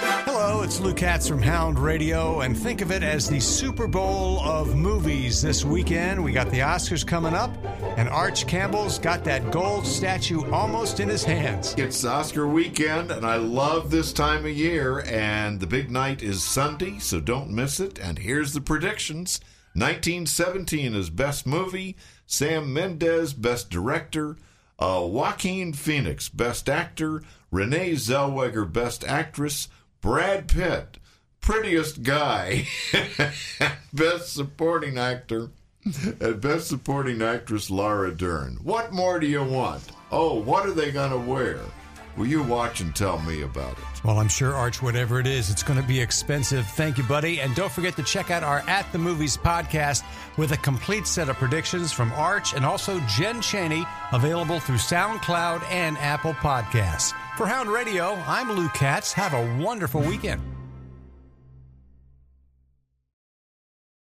Hello, it's Loo Katz from Hound Radio, and think of it as the Super Bowl of movies this weekend. We got the Oscars coming up, and Arch Campbell's got that gold statue almost in his hands. It's Oscar weekend, and I love this time of year, and the big night is Sunday, so don't miss it. And here's the predictions 1917 is Best Movie, Sam Mendes, Best Director, uh, Joaquin Phoenix, Best Actor, Renee Zellweger, Best Actress, Brad Pitt, Prettiest Guy, Best Supporting Actor, and Best Supporting Actress Laura Dern. What more do you want? Oh, what are they going to wear? Will you watch and tell me about it? Well, I'm sure, Arch, whatever it is, it's going to be expensive. Thank you, buddy. And don't forget to check out our At the Movies podcast with a complete set of predictions from Arch and also Jen Chaney, available through SoundCloud and Apple Podcasts. For Hound Radio, I'm Loo Katz. Have a wonderful weekend.